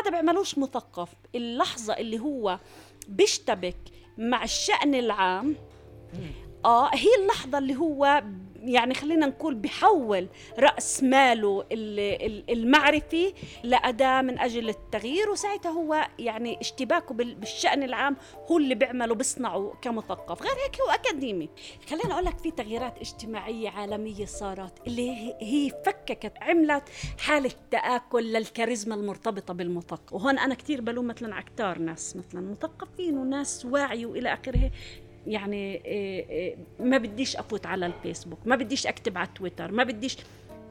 هذا بيعملوش مثقف. اللحظة اللي هو بيشتبك مع الشأن العام آه هي اللحظة اللي هو يعني خلينا نقول بحول رأس ماله المعرفي لأداة من أجل التغيير وساعتها هو يعني اشتباكه بالشأن العام هو اللي بيعمله بيصنعه كمثقف. غير هيك هو أكاديمي. خلينا أقول لك في تغييرات اجتماعية عالمية صارت اللي هي فككت عملت حالة تآكل للكاريزما المرتبطة بالمثقف. وهون أنا كثير بلوم مثلا على ناس مثلا مثقفين وناس واعي وإلى آخره. يعني إيه، إيه، ما بديش أفوت على الفيسبوك ما بديش أكتب على تويتر ما بديش.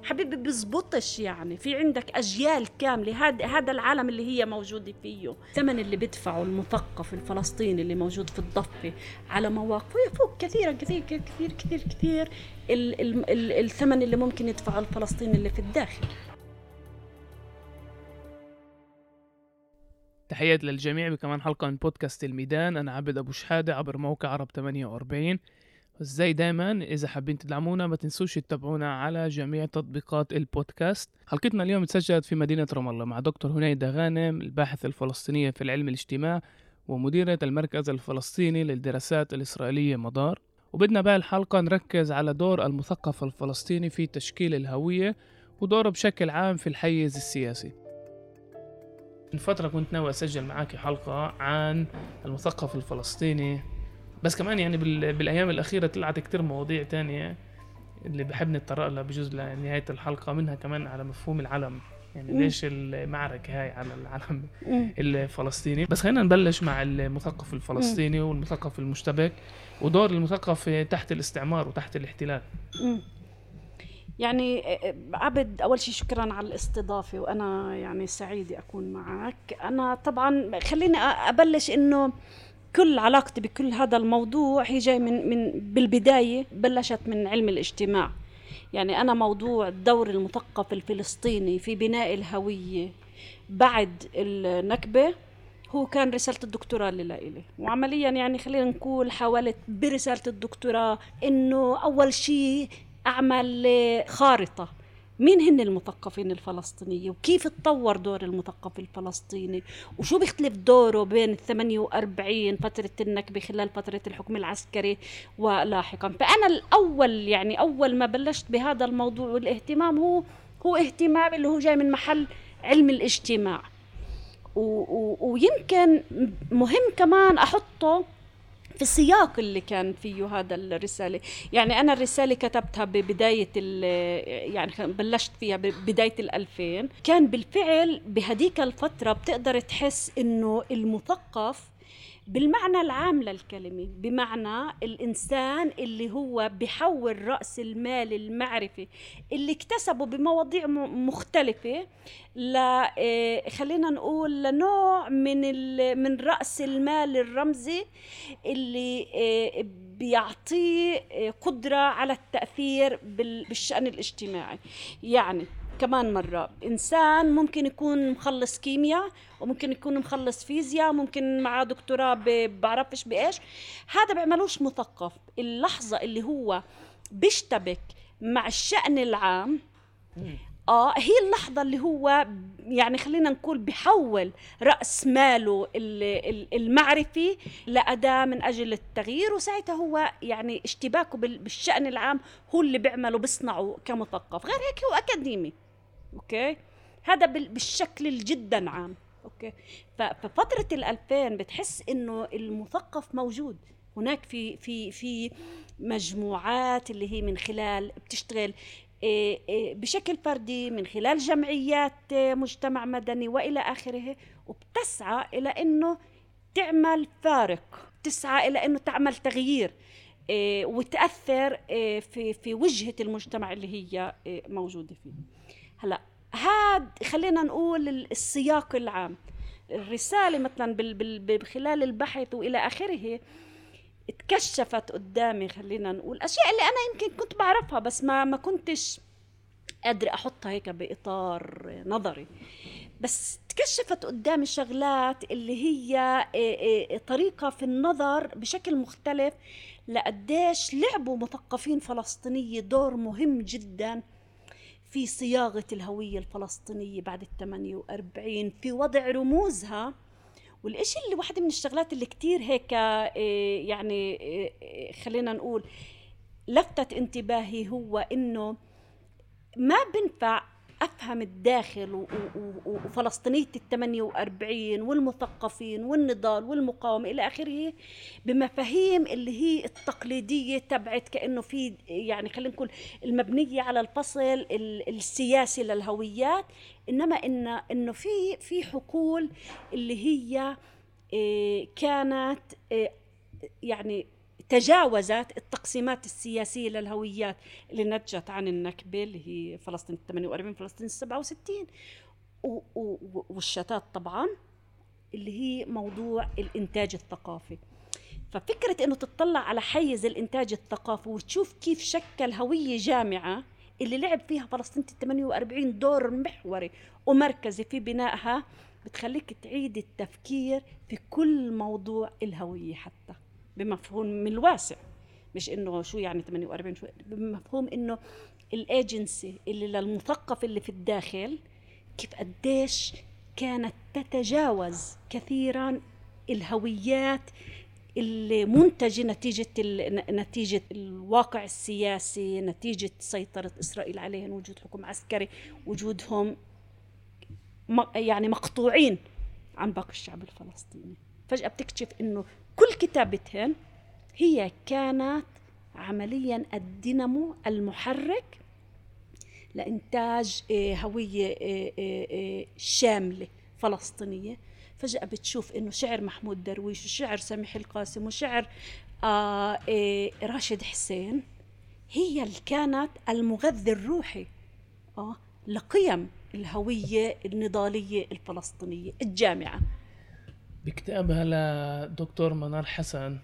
حبيبي بزبطش يعني. في عندك أجيال كاملة. هذا هذا العالم اللي هي موجودة فيه. الثمن اللي بدفعه المثقف الفلسطيني اللي موجود في الضفة على مواقفه يفوق كثيرا كثير كثير كثير كثير. الثمن اللي ممكن يدفعه الفلسطيني اللي في الداخل. تحيات للجميع بكمان حلقة من بودكاست الميدان. أنا عبد أبو شحادة عبر موقع عرب 48 زي دايما؟ إذا حابين تدعمونا ما تنسوش تتابعونا على جميع تطبيقات البودكاست. حلقتنا اليوم تسجلت في مدينة رام الله مع دكتور هنيدة غانم الباحثة الفلسطينية في العلم الاجتماع ومديرة المركز الفلسطيني للدراسات الإسرائيلية مدار. وبدنا بقى الحلقة نركز على دور المثقف الفلسطيني في تشكيل الهوية ودوره بشكل عام في الحيز السياسي. من فترة كنت ناوي أسجل معاك حلقة عن المثقف الفلسطيني. بس كمان يعني بالأيام الأخيرة طلعت كتير مواضيع تانية اللي بحب نتطرق لها بجوز لنهاية الحلقة منها كمان على مفهوم العلم. يعني ليش المعركة هاي على العلم الفلسطيني؟ بس خلينا نبلش مع المثقف الفلسطيني والمثقف المشتبك ودور المثقف تحت الاستعمار وتحت الاحتلال. يعني عبد أول شيء شكرا على الاستضافة وأنا يعني سعيده أكون معك. أنا طبعا خليني أبلش إنه كل علاقتي بكل هذا الموضوع هي جاي من من بالبداية بلشت من علم الاجتماع. يعني أنا موضوع دور المثقف الفلسطيني في بناء الهوية بعد النكبة هو كان رسالة الدكتوراه اللي لإلي وعمليا يعني خلينا نقول حاولت برسالة الدكتوراه إنه أول شيء أعمل خارطة. مين هن المثقفين الفلسطينية وكيف تطور دور المثقف الفلسطيني؟ وشو بيختلف دوره بين ال 48 فترة النكبة خلال فترة الحكم العسكري ولاحقا؟ فأنا الأول يعني أول ما بلشت بهذا الموضوع والاهتمام هو هو اهتمام اللي هو جاي من محل علم الاجتماع. و و ويمكن مهم كمان أحطه في السياق اللي كان فيه هذا الرسالة. يعني أنا الرسالة كتبتها ببداية يعني بلشت فيها ببداية الألفين. كان بالفعل بهديك الفترة بتقدر تحس إنه المثقف بالمعنى العام للكلمة بمعنى الإنسان اللي هو بحول رأس المال المعرفي اللي اكتسبه بمواضيع مختلفة ل آه، خلينا نقول لنوع من من رأس المال الرمزي اللي آه، بيعطيه آه، قدرة على التأثير بالشأن الاجتماعي. يعني كمان مرة. إنسان ممكن يكون مخلص كيمياء وممكن يكون مخلص فيزياء ممكن معاه دكتوراه بعرفش بإيش. هذا بيعملوش مثقف. اللحظة اللي هو بيشتبك مع الشأن العام آه هي اللحظة اللي هو يعني خلينا نقول بحول رأس ماله المعرفي لأداة من أجل التغيير. وساعتها هو يعني اشتباكه بالشأن العام هو اللي بيعمله بيصنعه كمثقف. غير هيك هو أكاديمي. okay؟ هذا بالشكل الجدا عام okay؟ ففترة الألفين بتحس إنه المثقف موجود. هناك في في في مجموعات اللي هي من خلال بتشتغل إيه، إيه، بشكل فردي من خلال جمعيات مجتمع مدني وإلى آخره وبتسعى إلى إنه تعمل فارق تسعى إلى إنه تعمل تغيير وتأثر في في وجهة المجتمع اللي هي موجودة فيه. هلا هاد خلينا نقول السياق العام. الرسالة مثلا خلال البحث وإلى آخره اتكشفت قدامي خلينا نقول أشياء اللي أنا يمكن كنت بعرفها بس ما ما كنتش قادرة أحطها هيك بإطار نظري. بس تكشفت قدامي شغلات اللي هي آه، آه، طريقة في النظر بشكل مختلف لقديش لعبوا مثقفين فلسطينية دور مهم جدا في صياغة الهوية الفلسطينية بعد ال 48 في وضع رموزها. والإشي اللي واحدة من الشغلات اللي كتير هيك إيه، يعني إيه، خلينا نقول لفتت انتباهي هو إنه ما بنفع أفهم الداخل وفلسطينية ال 48 والمثقفين والنضال والمقاومة إلى آخره بمفاهيم اللي هي التقليدية تبعت كأنه في يعني خلينا نقول المبنية على الفصل السياسي للهويات إنما ان إنه في في حقول اللي هي آه، كانت آه، يعني تجاوزت التقسيمات السياسية للهويات اللي نتجت عن النكبة اللي هي فلسطين 48 فلسطين 67 والشتات طبعا اللي هي موضوع الإنتاج الثقافي. ففكرة إنه تطلع على حيز الإنتاج الثقافي وتشوف كيف شكل هوية جامعة اللي لعب فيها فلسطين 48 دور محوري ومركزي في بنائها بتخليك تعيد التفكير في كل موضوع الهوية حتى. بمفهوم الواسع مش إنه شو يعني 48 شو بمفهوم إنه الايجنسي اللي للمثقف اللي في الداخل كيف قديش كانت تتجاوز كثيرا الهويات اللي منتجة نتيجة نتيجة الواقع السياسي نتيجة سيطرة إسرائيل عليهم وجود حكم عسكري وجودهم يعني مقطوعين عن باقي الشعب الفلسطيني. فجأة بتكتشف إنه كل كتابتهن هي كانت عمليا الدينامو المحرك لإنتاج آه، هوية آه، آه، شاملة فلسطينية. فجأة بتشوف إنه شعر محمود درويش وشعر سميح القاسم وشعر راشد حسين هي اللي كانت المغذي الروحي لقيم الهوية النضالية الفلسطينية الجامعة. بكتابها لدكتور منار حسن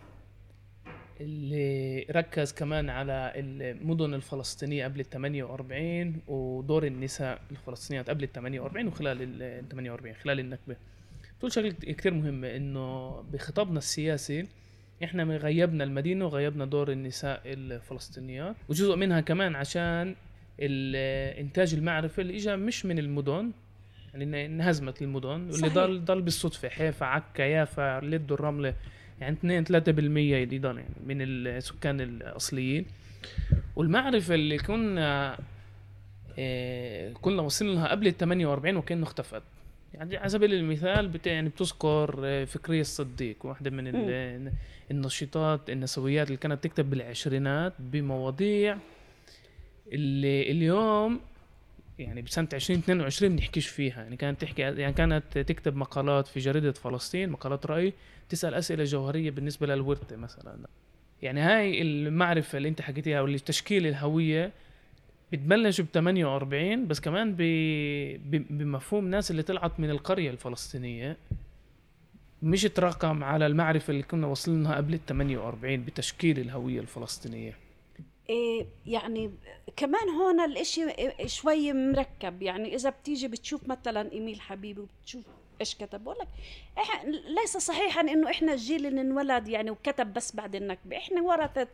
اللي ركز كمان على المدن الفلسطينية قبل ال 48 ودور النساء الفلسطينيات قبل ال 48 وخلال ال 48 خلال النكبة. بتقول شغلة كتير مهمة إنه بخطابنا السياسي إحنا غيبنا المدينة وغيبنا دور النساء الفلسطينيات وجزء منها كمان عشان الانتاج المعرفي اللي اجى مش من المدن يعني انهزمت المدن واللي ضل ضل بالصدفة حيفا عكا يافا لد الرملة يعني 2 3% اللي ضل يعني من السكان الأصليين. والمعرفة اللي كنا إيه كنا وصلنا لها قبل ال 48 وكأنه اختفت. يعني على سبيل المثال بت يعني بتذكر آه، فكرية الصديق واحدة من النشيطات النسويات اللي كانت تكتب بالعشرينات بمواضيع اللي اليوم يعني بسنة 2022 بنحكيش فيها. يعني كانت تحكي يعني كانت تكتب مقالات في جريدة فلسطين مقالات رأي تسأل أسئلة جوهرية بالنسبة للورثة مثلا. يعني هاي المعرفة اللي أنت حكيتيها واللي تشكيل الهوية بتبلش ب 48 بس كمان بمفهوم ناس اللي طلعت من القرية الفلسطينية مش تراكم على المعرفة اللي كنا وصلنا قبل ال 48 بتشكيل الهوية الفلسطينية. يعني كمان هون الإشي شوي مركب. يعني إذا بتيجي بتشوف مثلا إيميل حبيبي وبتشوف إيش كتب بقول لك ليس صحيحا إنه إحنا الجيل اللي انولد يعني وكتب بس بعد النكبة. إحنا ورثه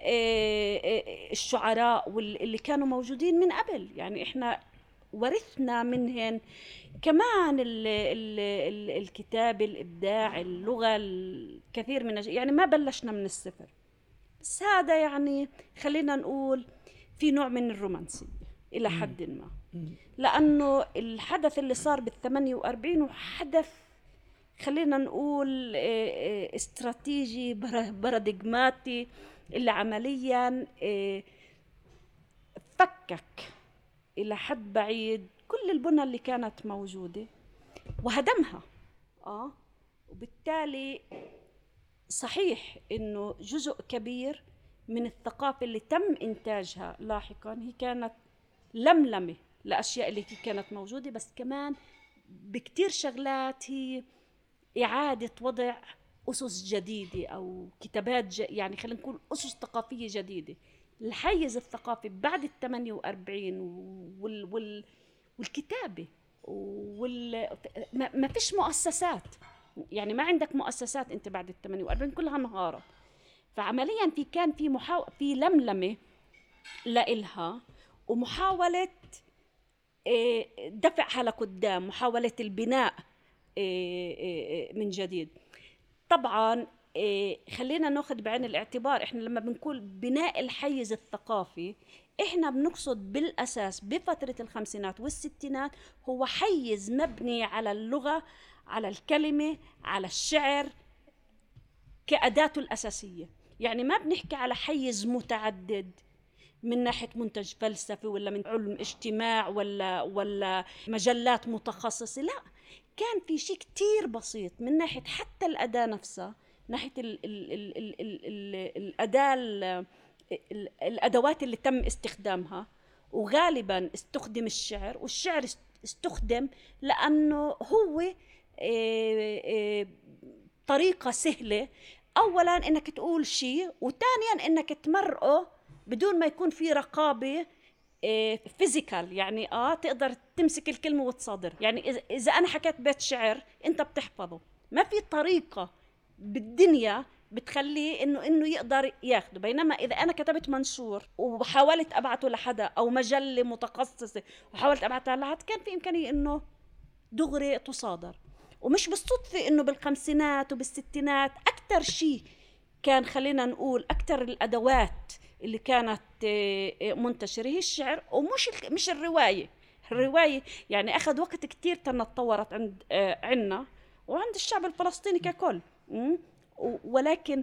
إيه إيه الشعراء واللي كانوا موجودين من قبل. يعني إحنا ورثنا منهن كمان ال ال ال الكتاب الإبداع اللغة الكثير من يعني ما بلشنا من الصفر. بس هذا يعني خلينا نقول في نوع من الرومانسية إلى حد ما. لأنه الحدث اللي صار بال 48 حدث خلينا نقول آه، آه، استراتيجي باراديجماتي اللي عمليا آه، فكك إلى حد بعيد كل البنى اللي كانت موجودة وهدمها. آه. وبالتالي صحيح إنه جزء كبير من الثقافة اللي تم إنتاجها لاحقا هي كانت لملمة لأشياء اللي كانت موجودة بس كمان بكتير شغلات هي إعادة وضع أسس جديدة أو كتابات. يعني خلينا نقول أسس ثقافية جديدة الحيز الثقافي بعد ال 48 وال... وال... والكتابة وال... ما فيش مؤسسات يعني ما عندك مؤسسات أنت بعد ال 48 كلها انهارت فعمليا في كان في محاو... في لملمة لإلها ومحاولة إيه، دفعها لقدام محاولة البناء إيه، من جديد. طبعا خلينا ناخذ بعين الاعتبار إحنا لما بنقول بناء الحيز الثقافي إحنا بنقصد بالأساس بفترة الخمسينات والستينات هو حيز مبني على اللغة على الكلمة على الشعر كأداته الأساسية. يعني ما بنحكي على حيز متعدد من ناحية منتج فلسفي ولا من علم اجتماع ولا ولا مجلات متخصصة لا. كان في شيء كتير بسيط من ناحية حتى الأداة نفسها ناحية ال ال ال ال ال ال الأداة الأدوات اللي تم استخدامها. وغالبا استخدم الشعر والشعر استخدم لأنه هو طريقة سهلة. اولا إنك تقول شيء وثانيا إنك تمرقه بدون ما يكون في رقابة فيزيكال آه، يعني آه تقدر تمسك الكلمة وتصادر يعني إذا أنا حكيت بيت شعر أنت بتحفظه. ما في طريقة بالدنيا بتخليه إنه إنه يقدر ياخده. بينما إذا أنا كتبت منشور وحاولت أبعته لحدا أو مجلة متخصصة وحاولت أبعتها لحد كان في إمكانية إنه دغري تصادر. ومش بالصدفة إنه بالخمسينات وبالستينات أكثر شيء كان خلينا نقول أكثر الأدوات اللي كانت آه، آه، منتشرة هي الشعر ومش مش الرواية. الرواية يعني أخذ وقت كثير تطورت عند آه، عندنا وعند الشعب الفلسطيني ككل. ولكن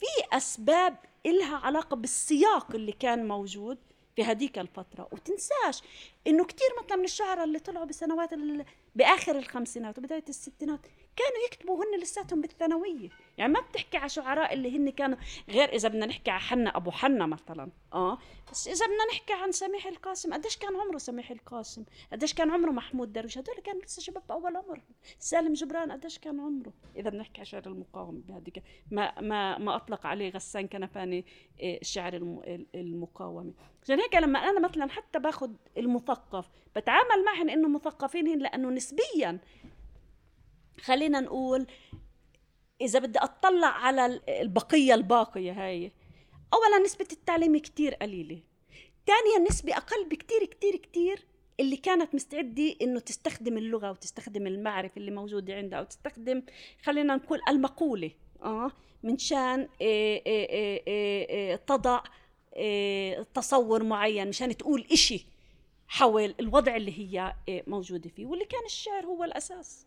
في أسباب إلها علاقة بالسياق اللي كان موجود في هذيك الفترة. وتنساش إنه كثير مثلا من الشعراء اللي طلعوا بسنوات بآخر الخمسينات وبداية الستينات كانوا يكتبوا هن لساتهم بالثانوية. يعني ما بتحكي على شعراء اللي هن كانوا غير إذا بدنا نحكي على حنا أبو حنا مثلا. آه بس إذا بدنا نحكي عن سميح القاسم قديش كان عمره سميح القاسم؟ قديش كان عمره محمود درويش؟ هدول كانوا لسه شباب باول عمر. سالم جبران قديش كان عمره؟ إذا بنحكي على شعر المقاومة بهذيك. ما ما ما أطلق عليه غسان كنفاني آه، شعر المقاومة. عشان هيك لما أنا مثلا حتى باخذ المثقف بتعامل معهم إنه مثقفين لأنه نسبيا خلينا نقول إذا بدي أطلع على البقية الباقية هاي اولا نسبة التعليم كتير قليلة. ثانيا نسبة أقل بكتير كتير كتير اللي كانت مستعدة إنه تستخدم اللغة وتستخدم المعرفة اللي موجودة عندها أو تستخدم خلينا نقول المقولة آه من شان إيه إيه إيه تضع تصور معين مشان تقول إشي حول الوضع اللي هي موجودة فيه واللي كان الشعر هو الأساس.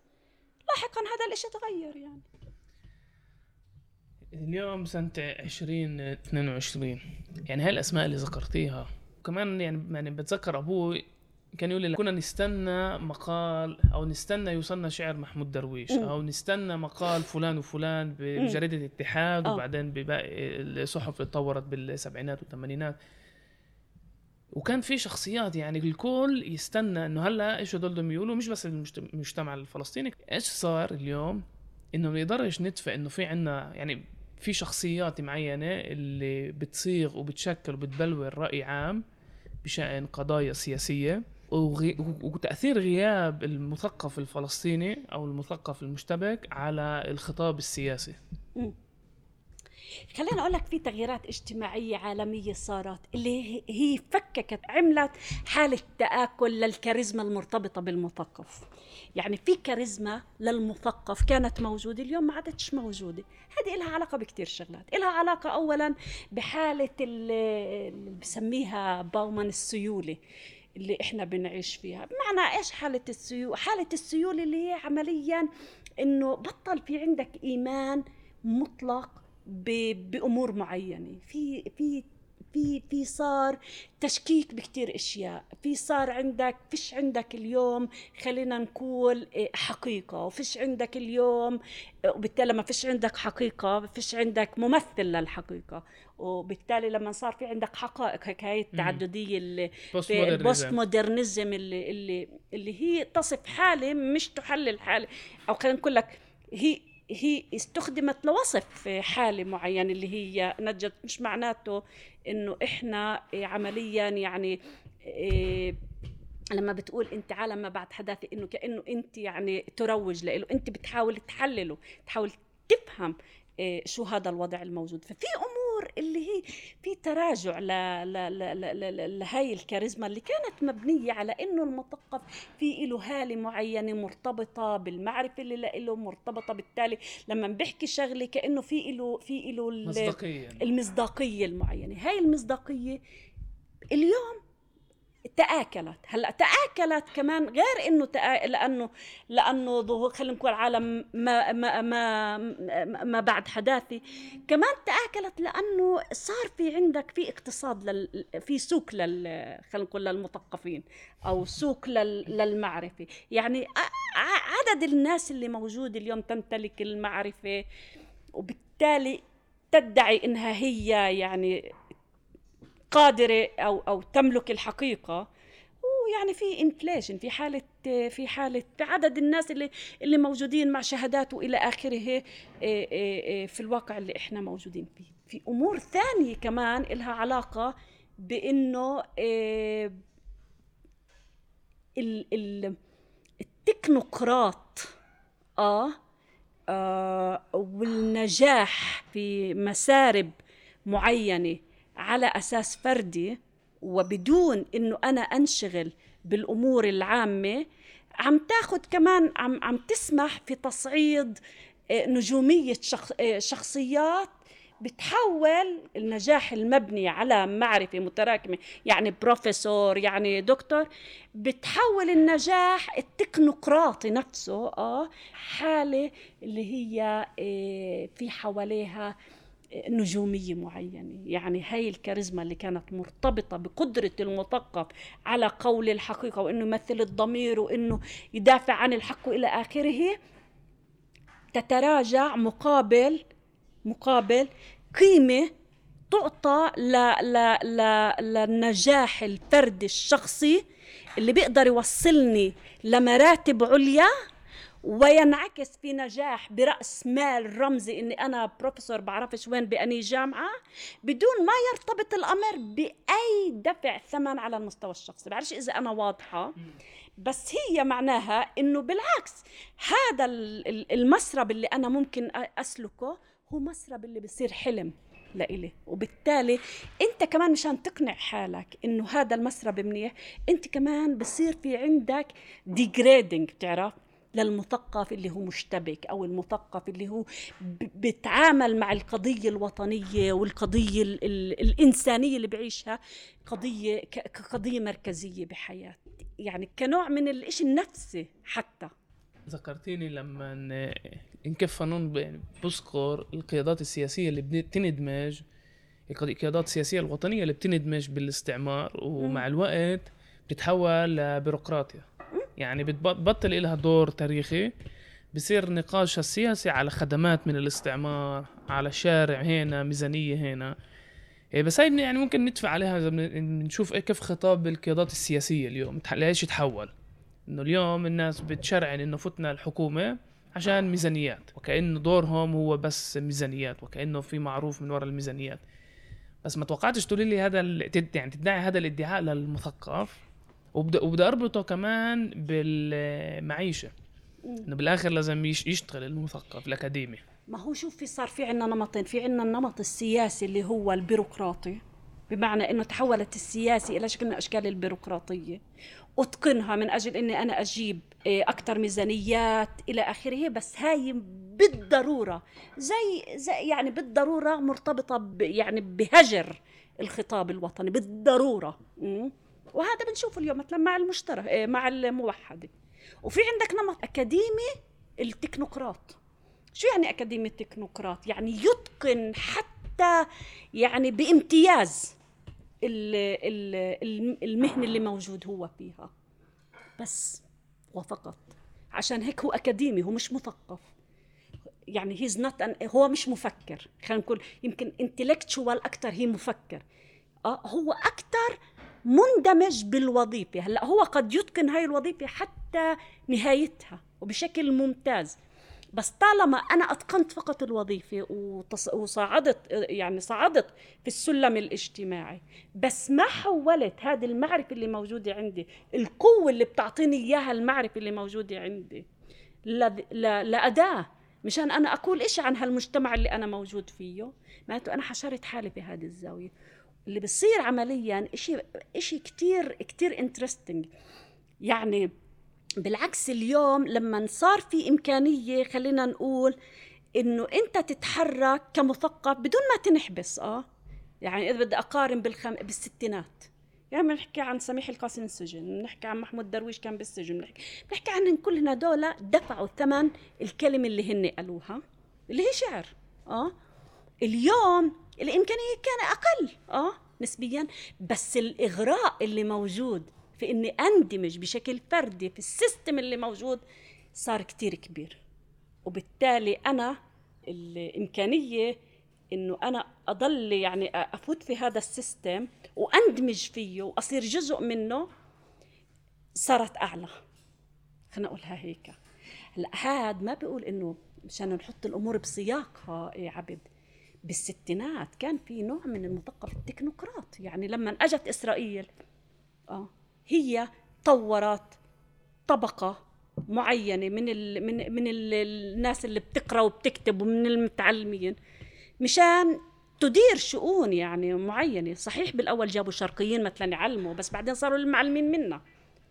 لاحقا هذا الإشي تغير يعني. اليوم سنة 2022 يعني هاي الأسماء اللي ذكرتيها. كمان يعني يعني بتذكر أبوي كان يقول لي كنا نستنى مقال أو نستنى يوصلنا شعر محمود درويش. أو نستنى مقال فلان وفلان بجريدة الاتحاد وبعدين بباقي الصحف اللي تطورت بالسبعينات والثمانينات. وكان في شخصيات يعني الكل يستنى إنه هلأ إيش هدول بدهم يقولوا مش بس المجتمع الفلسطيني. إيش صار اليوم؟ إنه ما نقدرش ندفع إنه في عنا يعني في شخصيات معينة اللي بتصيغ وبتشكل وبتبلور رأي عام بشأن قضايا سياسية. وغي... وتأثير غياب المثقف الفلسطيني أو المثقف المشتبك على الخطاب السياسي. خليني أقول لك في تغييرات اجتماعية عالمية صارت اللي هي فككت عملت حالة تآكل للكاريزما المرتبطة بالمثقف. يعني في كاريزما للمثقف كانت موجودة اليوم ما عادتش موجودة. هذه لها علاقة بكثير شغلات. لها علاقة اولا بحالة اللي بسميها باومان السيولة اللي إحنا بنعيش فيها. بمعنى إيش حالة السيول حالة السيولة اللي هي عمليا إنه بطل في عندك إيمان مطلق بأمور معينة. في في في في صار تشكيك بكتير أشياء. في صار عندك فيش عندك اليوم خلينا نقول إيه، حقيقة وفيش عندك اليوم وبالتالي لما فيش عندك حقيقة فيش عندك ممثل للحقيقة. وبالتالي لما صار في عندك حقائق هاي التعددية اللي البوست مودرنزم اللي اللي اللي هي تصف حالة مش تحلل حالة. أو خلينا نقول لك هي هي استخدمت لوصف حالة معينة اللي هي نجت مش معناته إنه إحنا عمليا يعني إيه لما بتقول أنت عالم ما بعد حداثة إنه كأنه أنت يعني تروج له أنت بتحاول تحلله تحاول تفهم إيه شو هذا الوضع الموجود. ففي أمور الأمور اللي هي في تراجع. لهي الكاريزما اللي كانت مبنية على إنه المثقف في له هاله معينة مرتبطة بالمعرفة اللي له مرتبطة بالتالي لما بيحكي شغلة كأنه في له في له مصداقية المصداقية المعينة هاي المصداقية اليوم تآكلت. هلأ تآكلت كمان غير إنه تآ... لأنه لأنه ظهور خلينا نقول عالم ما ما ما ما بعد حداثي. كمان تآكلت لأنه صار في عندك في اقتصاد لل... في سوق لل خلينا نقول للمثقفين أو سوق لل... للمعرفة. يعني عدد الناس اللي موجود اليوم تمتلك المعرفة وبالتالي تدعي إنها هي يعني قادرة أو أو تملك الحقيقة. ويعني في انفليشن في حاله في حالة عدد الناس اللي اللي موجودين مع شهادات وإلى آخره إيه، إيه، إيه، في الواقع اللي إحنا موجودين فيه. في أمور ثانية كمان لها علاقة بإنه التكنوقراط آه, آه والنجاح في مسارب معينة. على أساس فردي وبدون إنه أنا أنشغل بالأمور العامة عم تاخذ كمان عم عم تسمح في تصعيد آه، نجومية آه، شخصيات بتحول النجاح المبني على معرفة متراكمة. يعني بروفيسور يعني دكتور بتحول النجاح التكنوقراطي نفسه آه حالة اللي هي آه، في حواليها نجومية معينة. يعني هاي الكاريزما اللي كانت مرتبطة بقدرة المثقف على قول الحقيقة وإنه يمثل الضمير وإنه يدافع عن الحق وإلى آخره تتراجع مقابل مقابل قيمة تعطى ل ل ل للنجاح الفردي الشخصي اللي بيقدر يوصلني لمراتب عليا وينعكس في نجاح برأس مال رمزي إني أنا بروفيسور بعرفش وين بأني جامعة بدون ما يرتبط الأمر بأي دفع ثمن على المستوى الشخصي. بعرفش إذا أنا واضحة؟ بس هي معناها إنه بالعكس هذا المسرب اللي أنا ممكن أسلكه هو مسرب اللي بصير حلم لإلي. وبالتالي أنت كمان مشان تقنع حالك إنه هذا المسرب منيح أنت كمان بصير في عندك ديجريدنج بتعرف؟ للمثقف اللي هو مشتبك أو المثقف اللي هو بيتعامل مع القضية الوطنية والقضية ال ال الإنسانية اللي بعيشها قضية كقضيه مركزية بحياة. يعني كنوع من الإشي النفسي حتى. ذكرتيني لما انكف قانون بذكر القيادات السياسية اللي بتندمج. القيادات السياسية الوطنية اللي بتندمج بالاستعمار ومع الوقت بتتحول لبيروقراطيا يعني بتبطل لها دور تاريخي. بصير نقاشها السياسي على خدمات من الاستعمار على شارع هنا ميزانية هنا. إيه، بس هاي يعني ممكن ندفع عليها إذا بنشوف إيه كيف خطاب القيادات السياسية اليوم ليش تحول إنه اليوم الناس بتشرعن إنه فتنا الحكومة عشان ميزانيات وكأنه دورهم هو بس ميزانيات وكأنه في معروف من وراء الميزانيات. بس ما توقعتش تقولي لي هذا يعني تدعي هذا الادعاء للمثقف؟ وبدأ وبدأ أربطه كمان بالمعيشة. إنه بالآخر لازم يشتغل المثقف الأكاديمي. ما هو شوف في صار في عندنا نمطين في عندنا النمط السياسي اللي هو البيروقراطي بمعنى إنه تحولت السياسي إلى شكل من أشكال البيروقراطية. أتقنها من أجل إني أنا أجيب آه، أكثر ميزانيات إلى آخره بس هاي بالضرورة زي, زي يعني بالضرورة مرتبطة يعني بهجر الخطاب الوطني بالضرورة. وهذا بنشوفه اليوم مثلا مع المشترك إيه، مع الموحده وفي عندك نمط أكاديمي التكنوقراط. شو يعني أكاديمي التكنوقراط؟ يعني يتقن حتى يعني بامتياز المهنة اللي موجود هو فيها. بس وفقط عشان هيك هو أكاديمي هو مش مثقف. يعني he's not هو مش مفكر. خلينا نقول يمكن intellectual أكثر هي مفكر. آه هو أكثر مندمج بالوظيفة. هلأ هو قد يتقن هاي الوظيفة حتى نهايتها وبشكل ممتاز. بس طالما أنا أتقنت فقط الوظيفة وصعدت يعني صعدت في السلم الاجتماعي بس ما حولت هذه المعرفة اللي موجودة عندي القوة اللي بتعطيني إياها المعرفة اللي موجودة عندي لأداة. مشان أنا أقول إشي عن هالمجتمع اللي أنا موجود فيه. معناته أنا حشرت حالي بهذه الزاوية. اللي بصير عمليا إشي إشي كتير كتير انترستنج يعني بالعكس اليوم لما صار في إمكانية خلينا نقول إنه أنت تتحرك كمثقف بدون ما تنحبس آه. يعني إذا بدي أقارن بالخم... بالستينات. يعني بنحكي عن سميح القاسم السجن بنحكي عن محمود درويش كان بالسجن بنحكي, بنحكي عن كل هدول دفعوا ثمن الكلمة اللي هن قالوها اللي هي شعر آه. اليوم الإمكانية كان أقل. آه نسبيا. بس الإغراء اللي موجود في إني أندمج بشكل فردي في ال system اللي موجود صار كتير كبير. وبالتالي أنا الإمكانية إنه أنا أضل يعني أفوت في هذا ال system وأندمج فيه وأصير جزء منه صارت أعلى. خلينا نقولها هيك. هلا هاد ما بيقول إنه مشان نحط الأمور بسياقها يا عبد. بالستينات كان في نوع من المثقف التكنوقراط. يعني لما أجت إسرائيل آه هي طورت طبقة معينة من ال من من ال الناس اللي بتقرأ وبتكتب ومن المتعلمين مشان تدير شؤون يعني معينة. صحيح بالأول جابوا شرقيين مثلا يعلموا بس بعدين صاروا المعلمين منا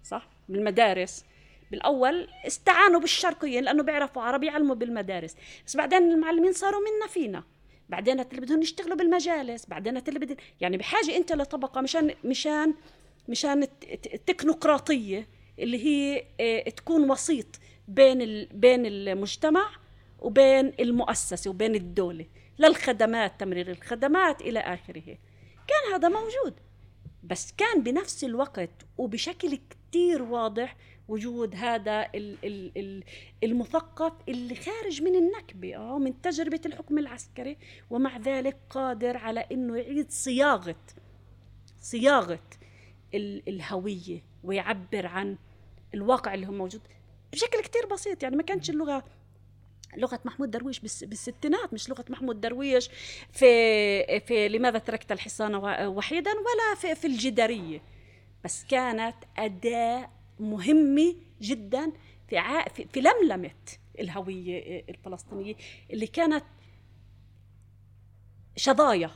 صح؟ بالمدارس. بالأول استعانوا بالشرقيين لأنه بيعرفوا عربي يعلموا بالمدارس. بس بعدين المعلمين صاروا منا فينا. بعدين اللي بدهم يشتغلوا بالمجالس بعدين اللي بدهم يعني بحاجة أنت لطبقة مشان مشان مشان التكنوقراطية اللي هي آه، تكون وسيط بين بين المجتمع وبين المؤسسة وبين الدولة للخدمات تمرير الخدمات إلى آخره. كان هذا موجود بس كان بنفس الوقت وبشكل كتير واضح وجود هذا المثقف اللي خارج من النكبة أو من تجربة الحكم العسكري ومع ذلك قادر على أنه يعيد صياغة صياغة الهوية ويعبر عن الواقع اللي هو موجود بشكل كتير بسيط. يعني ما كانتش اللغة لغة محمود درويش بالستينات مش لغة محمود درويش في في لماذا تركت الحصان وحيدا ولا في, في الجداريه بس كانت أداة مهمة جدا في ع... في, في لملمة الهوية الفلسطينية اللي كانت شظايا.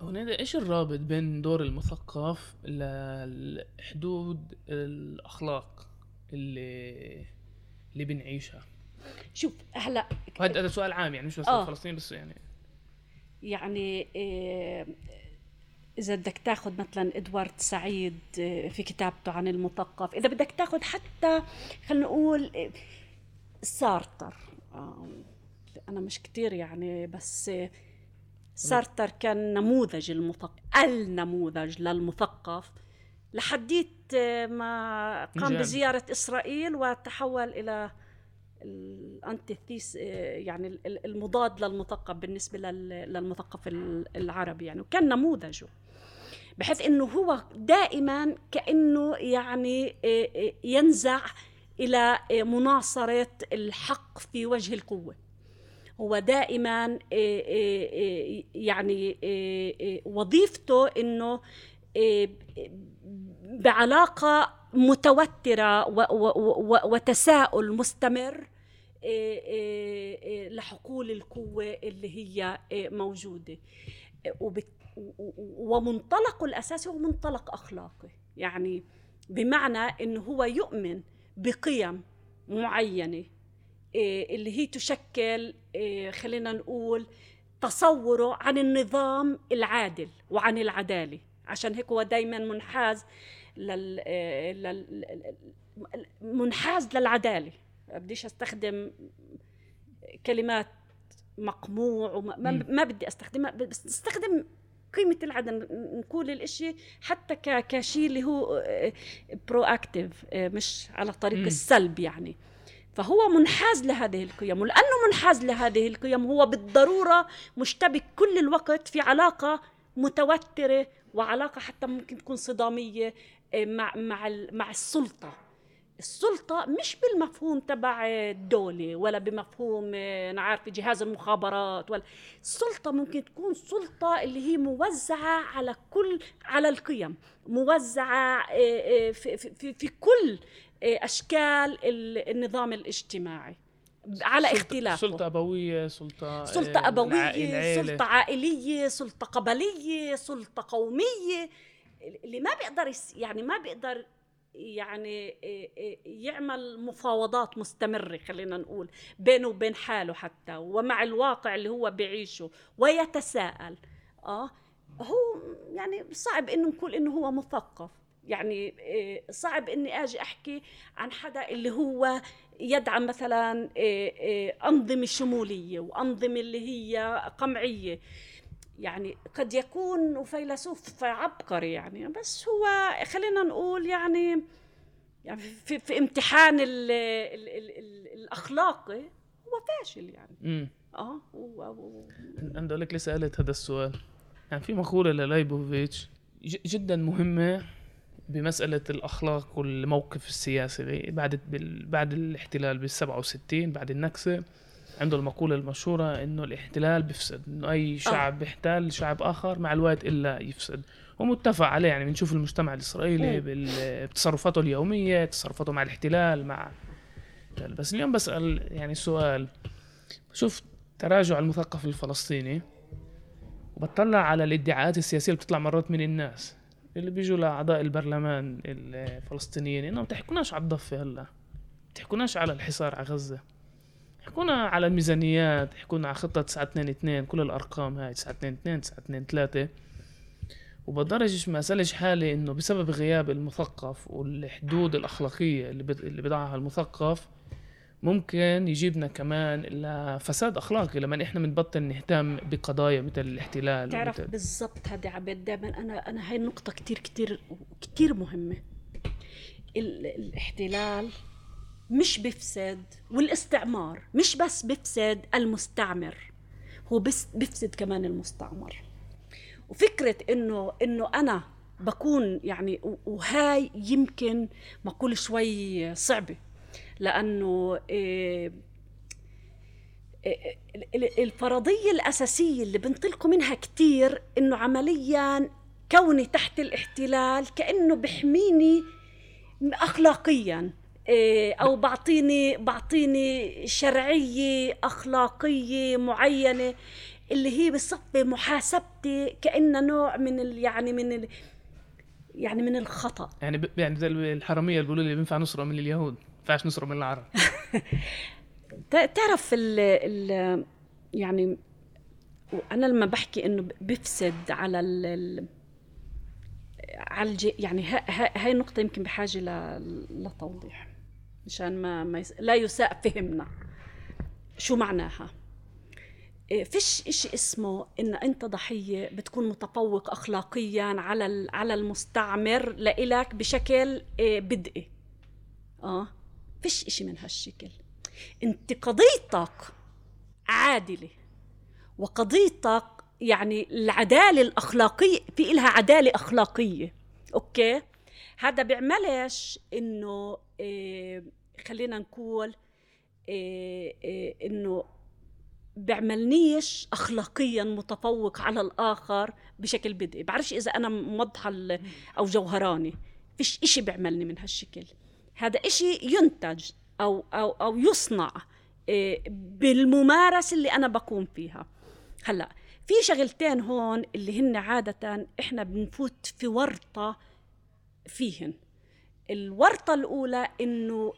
هنا إيش الرابط بين دور المثقف لحدود الأخلاق اللي اللي بنعيشها؟ شوف هلأ هذا سؤال عام يعني مش بس آه. فلسطين بس يعني. يعني إيه إذا بدك تاخذ مثلا إدوارد سعيد إيه، في كتابته عن المثقف إذا بدك تاخذ حتى خلينا نقول إيه، سارتر. أنا مش كتير يعني بس سارتر كان نموذج المثقف النموذج للمثقف. لحديت آه، ما قام بزيارة إسرائيل وتحول إلى الأنتيثيس آه، يعني المضاد للمثقف بالنسبة للمثقف العربي يعني وكان نموذجه. بحيث إنه هو دائما كأنه يعني آه، ينزع إلى مناصرة الحق في وجه القوة. هو دائما يعني وظيفته إنه بعلاقة متوترة وتساؤل مستمر لحقول القوة اللي هي موجودة. ومنطلقه الاساسي هو منطلق أخلاقي. يعني بمعنى انه هو يؤمن بقيم معينة اللي هي تشكل خلينا نقول تصوره عن النظام العادل وعن العدالة. عشان هيك هو دايما منحاز لل, لل... منحاز للعدالة. بديش أستخدم كلمات مقموع وما ما بدي أستخدمها بس أستخدم قيمة العدم نقول الإشي حتى كشيء اللي هو proactive مش على طريق م. السلب يعني فهو منحاز لهذه القيم ولأنه منحاز لهذه القيم هو بالضرورة مشتبك كل الوقت في علاقة متوترة وعلاقة حتى ممكن تكون صدامية آه، مع مع مع السلطة السلطة مش بالمفهوم تبع الدولة ولا بمفهوم آه، أنا عارفة جهاز المخابرات ولا. السلطة ممكن تكون سلطة اللي هي موزعة على كل على القيم موزعة آه، في, في, في كل أشكال النظام الاجتماعي على سلطة- اختلافه. سلطة أبوية سلطة سلطة آه، أبوية العائلة. سلطة عائلية سلطة قبلية سلطة قومية. اللي ما بيقدر يعني ما بيقدر يعني إيه إيه يعمل مفاوضات مستمرة خلينا نقول بينه وبين حاله حتى ومع الواقع اللي هو بيعيشه ويتساءل. آه هو يعني صعب إنه نقول إنه هو مثقف. يعني إيه، صعب إني آجي أحكي عن حدا اللي هو يدعم مثلا أنظمة شمولية وأنظمة اللي هي قمعية. يعني قد يكون فيلسوف عبقري يعني بس هو خلينا نقول يعني يعني في, في امتحان ال ال ال ال الاخلاقي هو فاشل يعني. امم آه هو هو- أنا لك ليه سالت هذا السؤال. يعني في مقولة للايبوفيتش ج- جدا مهمة بمسألة الأخلاق والموقف السياسي بعد بعد الاحتلال بال 67 بعد النكسة. عنده المقولة المشهورة إنه الاحتلال بيفسد إنه أي شعب بيحتل شعب آخر مع الوقت إلا يفسد. ومتفق عليه يعني بنشوف المجتمع الإسرائيلي. بال- بتصرفاته اليومية تصرفاته مع الاحتلال مع بس اليوم بسأل يعني سؤال. شوف تراجع المثقف الفلسطيني وبطلع على الادعاءات السياسية اللي بتطلع مرات من الناس اللي بيجوا لأعضاء البرلمان الفلسطينيين انه ما تحكوناش على الضفة هلا ما تحكوناش على الحصار على غزة. احكونا على الميزانيات احكونا على خطة 922 كل الأرقام هاي 922 923 وبقدرش ما اسالش حالي إنه بسبب غياب المثقف والحدود الأخلاقية اللي اللي بضعها المثقف ممكن يجيبنا كمان لفساد أخلاقي. لما إحنا بنبطل نهتم بقضايا مثل الاحتلال تعرف بالضبط هذه عبيد دائما أنا أنا هاي النقطة كتير كتير كتير مهمة. ال- الاحتلال مش بفسد والاستعمار مش بس بفسد المستعمر هو بس بفسد كمان المستعمر. وفكرة إنه إنه أنا بكون يعني وهاي يمكن مقولة شوي صعبة لأنه إيه ال- الفرضية الأساسية اللي بنطلقوا منها كتير إنه عمليا كوني تحت الاحتلال كأنه بحميني أخلاقيا. إيه، أو بعطيني بعطيني شرعية أخلاقية معينة اللي هي بصفي محاسبتي كأنها نوع من ال يعني من ال يعني من الخطأ. يعني ب... يعني زي الحرامية اللي بيقولوا لي بينفع نسرق من اليهود ما ينفعش نسرق من العرب. تع- تعرف ال ال يعني أنا لما بحكي إنه بفسد على ال على الج... يعني ها- ها- هاي النقطة يمكن بحاجة ل... لتوضيح. مشان ما, ما يس... لا يساء فهمنا. شو معناها؟ إيه، فيش إشي اسمه إن أنت ضحية بتكون متفوق أخلاقيا على على المستعمر لإلك بشكل إيه، بدئي. آه فيش إشي من هالشكل. انت قضيتك عادلة. وقضيتك يعني العدالة الأخلاقية في إلها عدالة أخلاقية. أوكي؟ هذا بيعملش إيه خلينا نقول إيه إيه إنه بيعملنيش اخلاقيا متفوق على الآخر بشكل بدئي. بعرفش إذا أنا موضحه أو جوهراني. فيش إشي بيعملني من هالشكل. هذا إشي ينتج أو أو أو يصنع بالممارسة اللي أنا بقوم فيها. هلأ في شغلتين هون اللي هن عادة إحنا بنفوت في ورطة فيهن. الورطة الأولى إنه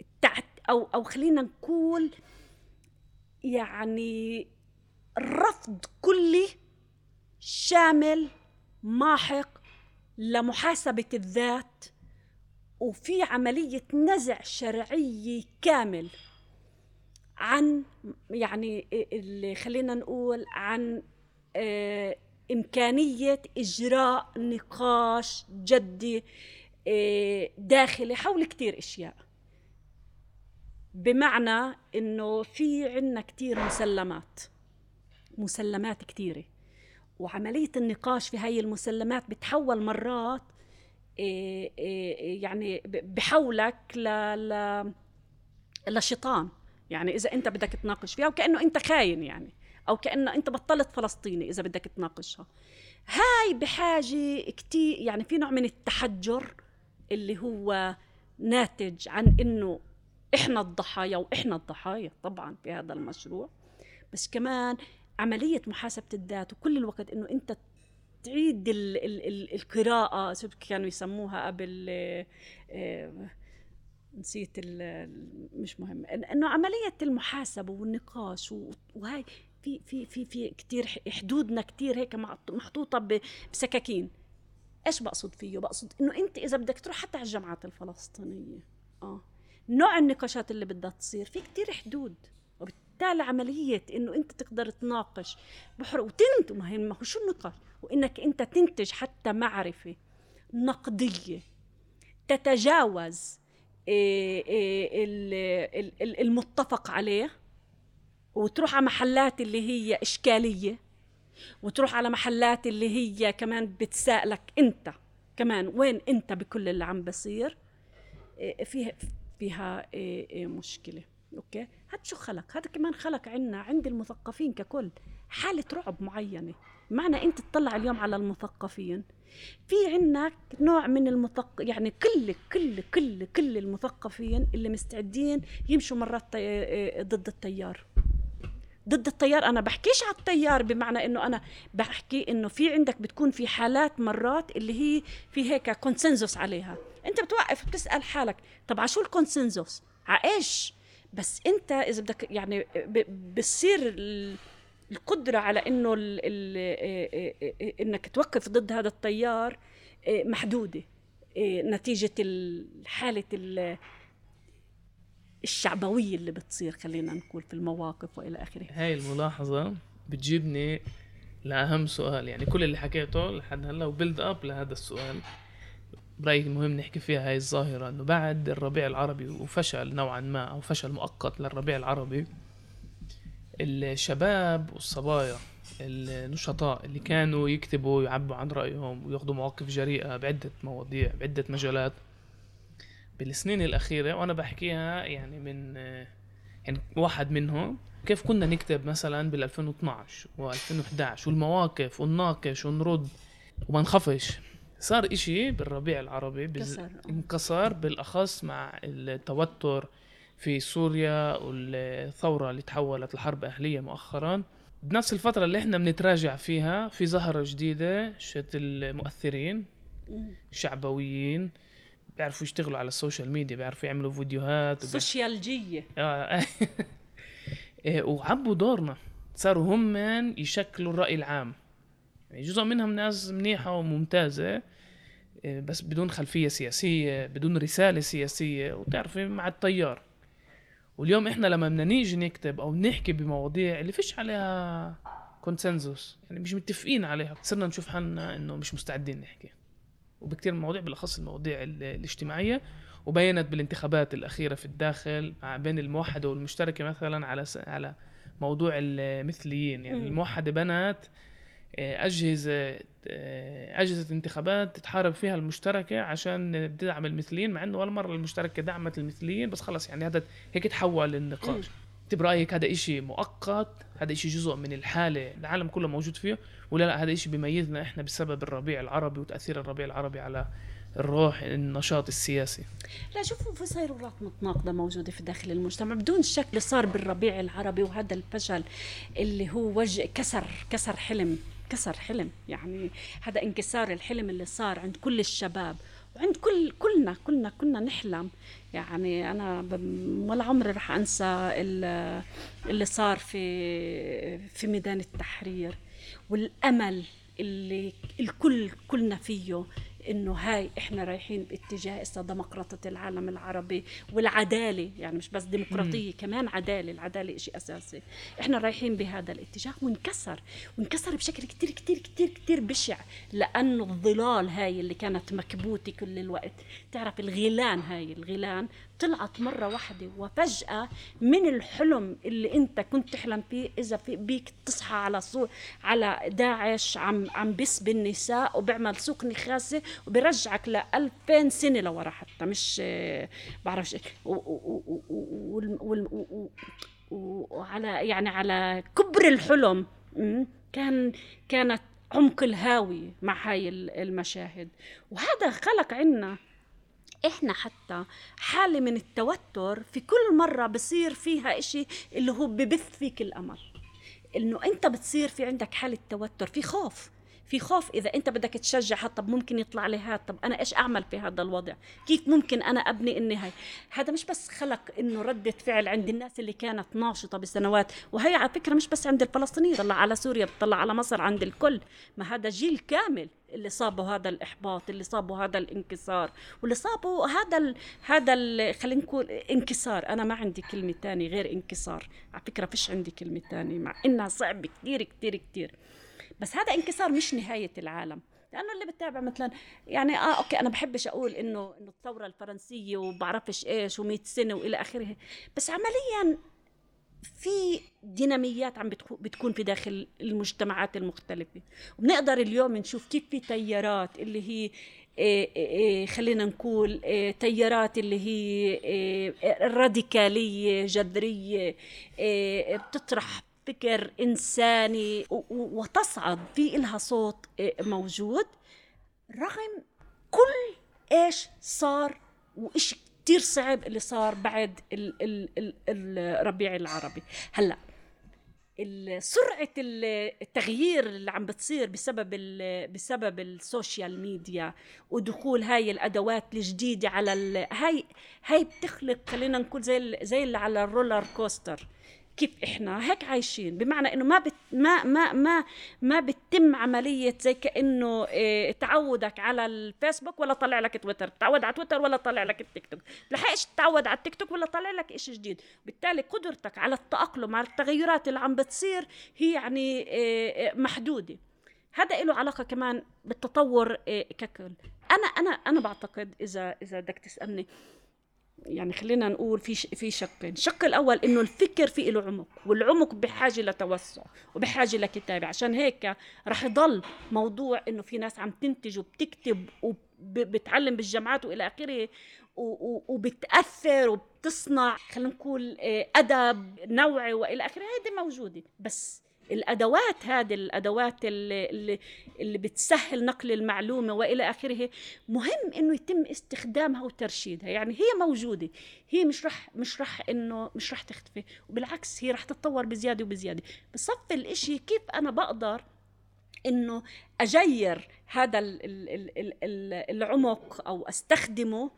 التعت أو أو خلينا نقول يعني رفض كلي شامل ماحق لمحاسبة الذات وفي عملية نزع شرعيه كامل عن يعني اللي خلينا نقول عن آه، إمكانية إجراء نقاش جدي داخلي حول كتير إشياء. بمعنى إنه في عنا كتير مسلمات مسلمات كتيرة. وعملية النقاش في هاي المسلمات بتحول مرات إيه إيه يعني بحولك ل... ل... لشيطان. يعني إذا أنت بدك تناقش فيها وكانه أنت خاين يعني أو كأنه أنت بطلت فلسطيني إذا بدك تناقشها. هاي بحاجة كتير يعني في نوع من التحجر اللي هو ناتج عن إنه إحنا الضحايا وإحنا الضحايا طبعا في هذا المشروع. بس كمان عملية محاسبة الذات وكل الوقت إنه أنت تعيد ال ال ال القراءة كانوا يسموها قبل آه، نسيت مش مهم. إنه عملية المحاسبة والنقاش وهي في في في في كثير حدودنا كثير هيك محطوطة بسكاكين. إيش بقصد فيه؟ بقصد إنه أنت إذا بدك تروح حتى على الجامعات الفلسطينية. آه. نوع النقاشات اللي بدها تصير. في كتير حدود. وبالتالي عملية إنه أنت تقدر تناقش بحر وتنت ما هي ما هو شو النقاش؟ وإنك أنت تنتج حتى معرفة نقدية تتجاوز إيه، إيه، المتفق عليه وتروح على محلات اللي هي إشكالية. وتروح على محلات اللي هي كمان بتسألك أنت كمان وين أنت بكل اللي عم بصير. إيه، فيها فيها مشكلة. أوكي؟ هذا شو خلق؟ هذا كمان خلق عنا عند المثقفين ككل. حالة رعب معينة. معنى أنت تطلع اليوم على المثقفين. في عندك نوع من المثق يعني كل كل كل كل المثقفين اللي مستعدين يمشوا مرات ضد التيار. ضد التيار. أنا بحكيش على التيار بمعنى إنه أنا بحكي إنه في عندك بتكون في حالات مرات اللي هي في هيك consensus عليها. أنت بتوقف بتسأل حالك طب على شو ال consensus على إيش؟ بس أنت إذا بدك يعني بصير القدرة على إنه ال ال إنك توقف ضد هذا التيار محدودة. نتيجة حالة الشعبوية اللي بتصير خلينا نقول في المواقف وإلى آخره. هاي الملاحظة بتجيبني لأهم سؤال. يعني كل اللي حكيته لحد هلأ وبيلد اب لهذا السؤال. برايي مهم نحكي فيها هاي الظاهرة إنه بعد الربيع العربي وفشل نوعا ما أو فشل مؤقت للربيع العربي الشباب والصبايا النشطاء اللي كانوا يكتبوا ويعبوا عن رأيهم وياخذوا مواقف جريئة بعدة مواضيع بعدة مجالات بالسنين الأخيرة وأنا بحكيها يعني من يعني واحد منهم كيف كنا نكتب مثلا بال 2012 و2011 والمواقف ونناقش ونرد وما نخافش صار إشي بالربيع العربي بز... انكسر. بالأخص مع التوتر في سوريا والثورة اللي تحولت لحرب أهلية مؤخرا. بنفس الفترة اللي إحنا بنتراجع فيها في ظاهرة جديدة شت المؤثرين شعبويين بيعرفوا يشتغلوا على ال social media بيعرفوا يعملوا فيديوهات سوشيالجية. آه. إيه، وعبوا دورنا. صاروا هم يشكلوا الرأي العام. يعني جزء منهم ناس منيحة وممتازة إيه، بس بدون خلفية سياسية بدون رسالة سياسية وتعرفي مع التيار. واليوم إحنا لما بدنا نيجي نكتب أو نحكي بمواضيع اللي فيش عليها consensus يعني مش متفقين عليها صرنا نشوف حالنا إنه مش مستعدين نحكي. وبكثير من المواضيع بالأخص المواضيع الاجتماعية وبينت بالانتخابات الأخيرة في الداخل مع بين الموحده والمشتركة مثلا على على موضوع المثليين. يعني الموحدة بنت آه، أجهزة آه، أجهزة انتخابات تتحارب فيها المشتركة عشان تدعم المثليين مع إنه ولا مره المشتركة دعمت المثليين بس خلص يعني هذا هيك تحول النقاش انت برايك هذا إشي مؤقت هذا إشي جزء من الحالة العالم كله موجود فيه. ولا لا هذا إشي بيميزنا إحنا بسبب الربيع العربي وتأثير الربيع العربي على الروح النشاط السياسي. لا شوفوا في صيرورات متناقضة موجودة في داخل المجتمع بدون شك اللي صار بالربيع العربي وهذا الفشل اللي هو وجه كسر كسر حلم كسر حلم. يعني هذا انكسار الحلم اللي صار عند كل الشباب وعند كل كلنا كلنا كنا نحلم. يعني أنا ولا عمري راح أنسى اللي صار في في ميدان التحرير. والأمل اللي الكل كلنا فيه إنه هاي إحنا رايحين باتجاه اسا ديمقراطيه العالم العربي والعدالة يعني مش بس ديمقراطية. كمان عدالة العدالة شيء أساسي إحنا رايحين بهذا الاتجاه وانكسر وانكسر بشكل كتير كتير كتير كتير بشع لأنه الظلال هاي اللي كانت مكبوتة كل الوقت تعرف الغيلان هاي الغيلان طلعت مرة واحدة وفجأة من الحلم اللي انت كنت تحلم فيه إذا في بيك تصحى على صور على داعش عم عم بسبي النساء وبيعمل سوق نخاسة وبرجعك ل 2000 سنة لورا حتى مش بعرفش وعلى يعني على كبر الحلم كان كانت عمق الهاوي مع هاي المشاهد. وهذا خلق عنا إحنا حتى حالة من التوتر في كل مرة بصير فيها إشي اللي هو ببث فيك الامل إنه أنت بتصير في عندك حالة توتر في خوف. في خوف إذا أنت بدك تشجع حد طب ممكن يطلع لي هذا طب أنا إيش أعمل في هذا الوضع؟ كيف ممكن أنا أبني إني هاي؟ هذا مش بس خلق إنه ردة فعل عند الناس اللي كانت ناشطة بسنوات وهي على فكرة مش بس عند الفلسطينيين طلع على سوريا بتطلع على مصر عند الكل. ما هذا جيل كامل اللي صابه هذا الإحباط اللي صابه هذا الانكسار واللي صابه هذا ال هذا خلينا نقول انكسار. أنا ما عندي كلمة ثانية غير انكسار. على فكرة فيش عندي كلمة ثانية مع إنها صعبة كثير كثير كثير بس هذا انكسار مش نهاية العالم. لأنه اللي بتابع مثلا يعني آه أوكي أنا بحبش أقول إنه إنه الثورة الفرنسية وبعرفش إيش و100 سنة وإلى آخره. بس عمليا في ديناميات عم بتكون في داخل المجتمعات المختلفة. وبنقدر اليوم نشوف كيف في تيارات اللي هي إيه إيه خلينا نقول إيه تيارات اللي هي راديكالية جذرية بتطرح فكر إنساني وتصعد في إلها صوت موجود؟ رغم كل إيش صار وإيش كتير صعب اللي صار بعد ال ال ال الربيع العربي. هلأ سرعة التغيير اللي عم بتصير بسبب بسبب ال social media ودخول هاي الأدوات الجديدة على هاي هاي بتخلق خلينا نقول زي زي اللي على ال roller coaster. كيف إحنا؟ هيك عايشين. بمعنى إنه ما بت ما ما ما ما بتتم عملية زي كأنه آه تعودك على الفيسبوك ولا طلع لك تويتر. تعود على تويتر ولا طلع لك التيك توك. لحقش تتعود على التيك توك ولا طلع لك شيء جديد. بالتالي قدرتك على التأقلم على التغيرات اللي عم بتصير هي يعني آه محدودة. هذا له علاقة كمان بالتطور آه ككل. أنا أنا أنا بعتقد اذا إذا بدك تسألني يعني خلينا نقول في في شقين. الشق الأول إنه الفكر فيه له عمق والعمق بحاجة لتوسع وبحاجة لكتابة. عشان هيك رح يضل موضوع إنه في ناس عم تنتج وبتكتب وبتعلم بالجامعات وإلى آخره وبتأثر وبتصنع خلينا نقول أدب نوعي وإلى آخره. هيدي موجودة. بس الأدوات هذه الأدوات اللي, اللي, بتسهل نقل المعلومة وإلى آخره مهم إنه يتم استخدامها وترشيدها. يعني هي موجودة هي مش رح مش رح إنه مش رح تختفي وبالعكس هي رح تتطور بزيادة وبزيادة. بصف الإشي كيف أنا بقدر إنه أجير هذا العمق أو أستخدمه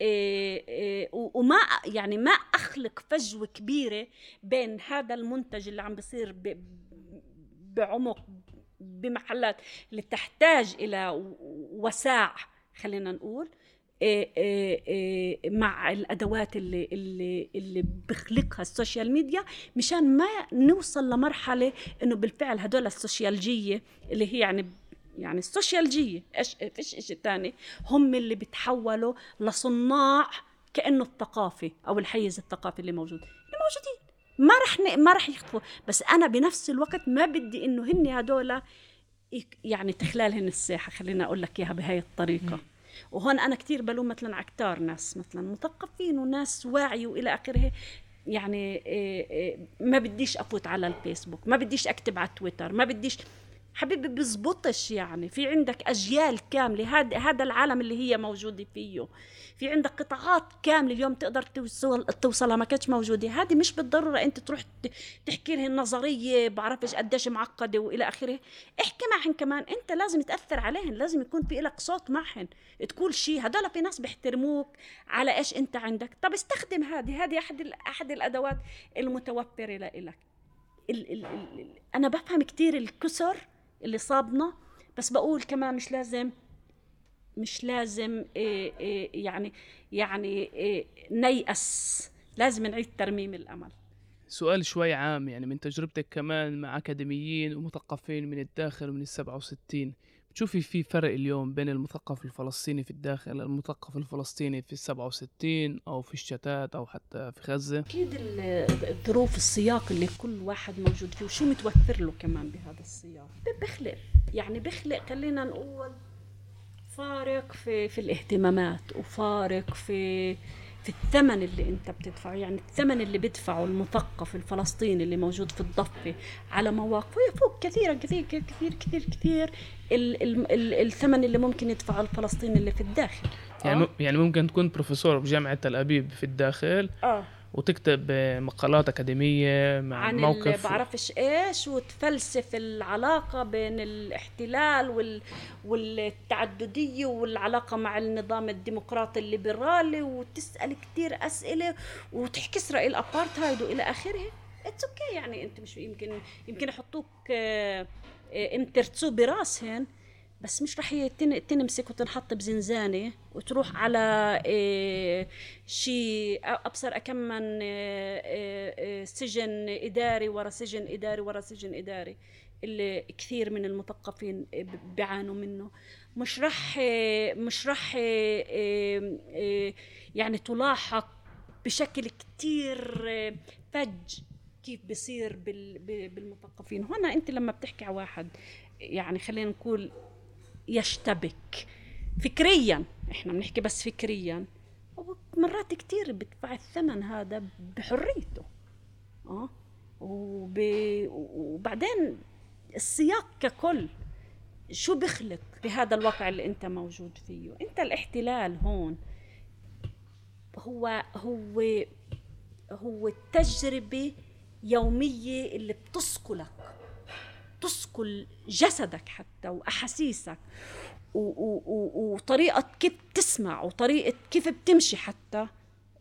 إيه إيه وما يعني ما أخلق فجوة كبيرة بين هذا المنتج اللي عم بصير بعمق بمحلات اللي تحتاج إلى وساع خلينا نقول إيه إيه إيه مع الأدوات اللي اللي اللي بخلقها السوشيال ميديا مشان ما نوصل لمرحلة إنه بالفعل هدول السوشيالجية اللي هي يعني يعني السوشيالجية إيش فيش شيء ثاني هم اللي بتحولوا لصناع كأنه الثقافة أو الحيز الثقافي اللي موجود. اللي موجودين. ما رح ن... ما رح يخطفوا. بس أنا بنفس الوقت ما بدي إنه هن هدول يعني تخلالهن الساحة خلينا أقول لك إياها بهاي الطريقة. وهون أنا كثير بلوم مثلا على كتار ناس مثلا مثقفين وناس واعي وإلى آخره. يعني إيه إيه ما بديش أفوت على الفيسبوك ما بديش أكتب على تويتر ما بديش حبيبي بزبطش يعني. في عندك أجيال كاملة. هذا هذا العالم اللي هي موجودة فيه. في عندك قطاعات كاملة اليوم تقدر توصل توصلها ما كانتش موجودة. هذه مش بالضرورة أنت تروح تحكي لهم نظرية بعرفش قديش معقدة وإلى آخره. احكي معهم كمان. أنت لازم تاثر عليهم لازم يكون في لك صوت معهم تقول شيء هدول في ناس بيحترموك على إيش أنت عندك. طب استخدم هذه. هذه أحد أحد الأدوات المتوفرة لك ال ال ال أنا بفهم كثير الكسر اللي صابنا بس بقول كمان مش لازم مش لازم إيه إيه يعني يعني إيه نيأس. لازم نعيد ترميم الأمل. سؤال شوي عام يعني من تجربتك كمان مع أكاديميين ومثقفين من الداخل ومن السبعة وستين بتشوفي في فرق اليوم بين المثقف الفلسطيني في الداخل المثقف الفلسطيني في السبعة وستين أو في الشتات أو حتى في غزة. أكيد الظروف السياق اللي كل واحد موجود فيه وشو متوفر له كمان بهذا السياق؟ بخلق. يعني بخلق خلينا نقول فارق في في الاهتمامات وفارق في في الثمن اللي انت بتدفعه يعني الثمن اللي بيدفعه المثقف الفلسطيني اللي موجود في الضفة على مواقفه يفوق كثيرا كثير كثير كثير كثير ال ال ال الثمن اللي ممكن يدفعه الفلسطيني اللي في الداخل. يعني آه. يعني ممكن تكون بروفيسور بجامعة تل أبيب في الداخل. آه. وتكتب مقالات أكاديمية مع عن موقف اللي بعرفش إيش وتفلسف العلاقة بين الاحتلال وال... والتعددية والعلاقة مع النظام الديمقراطي الليبرالي وتسأل كتير أسئلة وتحكي إسرائيل أبارتهايد وإلى آخره. it's okay okay يعني أنت مش يمكن يمكن يحطوك آه، آه، إم ترتسو براسهن. بس مش رح تنمسك وتنحط بزنزانة وتروح على إيه شي أبصر كم من إيه إيه سجن إداري ورا سجن إداري ورا سجن إداري اللي كثير من المثقفين بيعانوا منه. مش رح مش رح يعني تلاحق بشكل إيه فج كيف بصير بالمثقفين. هنا أنت لما بتحكي على واحد يعني خلينا نقول يشتبك. فكريا إحنا بنحكي بس فكريا. مرات كتير بدفع الثمن هذا بحريته. آه؟ وب... وبعدين السياق ككل شو بيخلق بهذا الواقع اللي أنت موجود فيه؟ أنت الاحتلال هون هو هو هو التجربة يومية اللي بتثقلك تثقل جسدك حتى وأحاسيسك و- و- و- وطريقة كيف تسمع وطريقة كيف بتمشي حتى